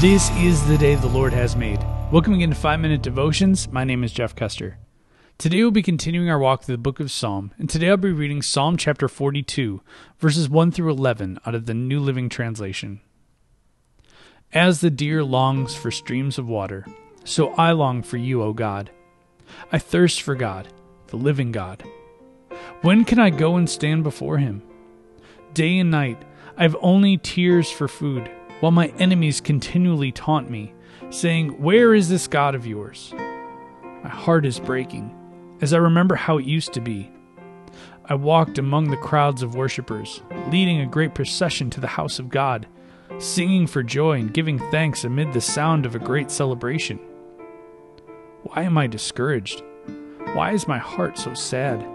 This is the day the Lord has made. Welcome again to 5 Minute Devotions. My name is Jeff Custer. Today we'll be continuing our walk through the book of Psalm, and today I'll be reading Psalm chapter 42, verses 1 through 11 out of the New Living Translation. As the deer longs for streams of water, so I long for you, O God. I thirst for God, the living God. When can I go and stand before him? Day and night, I have only tears for food while my enemies continually taunt me, saying, Where is this God of yours? My heart is breaking, as I remember how it used to be. I walked among the crowds of worshippers, leading a great procession to the house of God, singing for joy and giving thanks amid the sound of a great celebration. Why am I discouraged? Why is my heart so sad?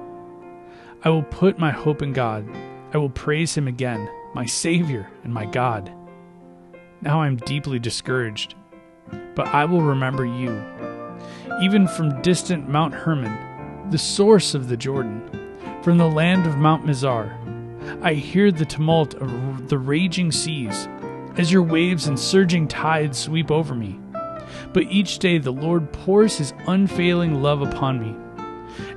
I will put my hope in God. I will praise Him again, my Savior and my God. Now I am deeply discouraged, but I will remember you. Even from distant Mount Hermon, the source of the Jordan, from the land of Mount Mizar, I hear the tumult of the raging seas as your waves and surging tides sweep over me. But each day the Lord pours his unfailing love upon me,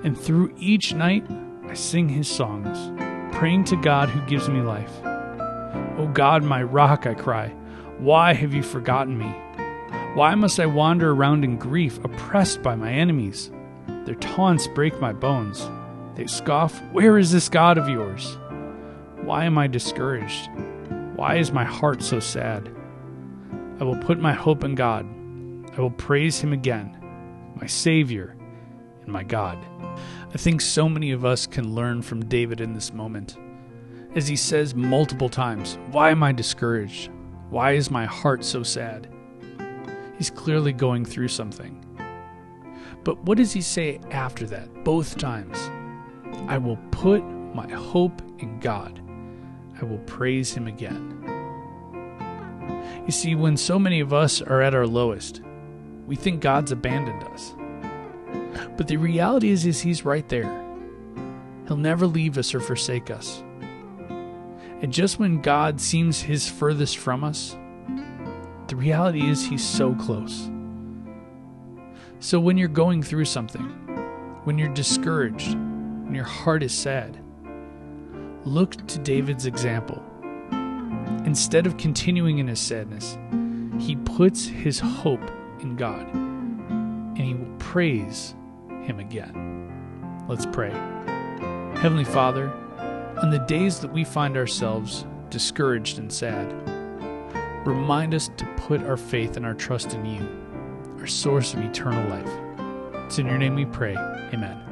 and through each night I sing his songs, praying to God who gives me life. O God, my rock, I cry. Why have you forgotten me? Why must I wander around in grief, oppressed by my enemies? Their taunts break my bones. They scoff, Where is this God of yours? Why am I discouraged? Why is my heart so sad? I will put my hope in God. I will praise Him again, my Savior and my God. I think so many of us can learn from David in this moment. As he says multiple times, Why am I discouraged? Why is my heart so sad? He's clearly going through something. But what does he say after that, both times? I will put my hope in God. I will praise him again. You see, when so many of us are at our lowest, we think God's abandoned us. But the reality is, is he's right there. He'll never leave us or forsake us. And just when God seems his furthest from us, the reality is he's so close. So when you're going through something, when you're discouraged, when your heart is sad, look to David's example. Instead of continuing in his sadness, he puts his hope in God and he will praise him again. Let's pray. Heavenly Father, on the days that we find ourselves discouraged and sad, remind us to put our faith and our trust in you, our source of eternal life. It's in your name we pray. Amen.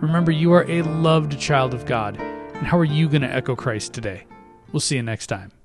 Remember, you are a loved child of God. And how are you going to echo Christ today? We'll see you next time.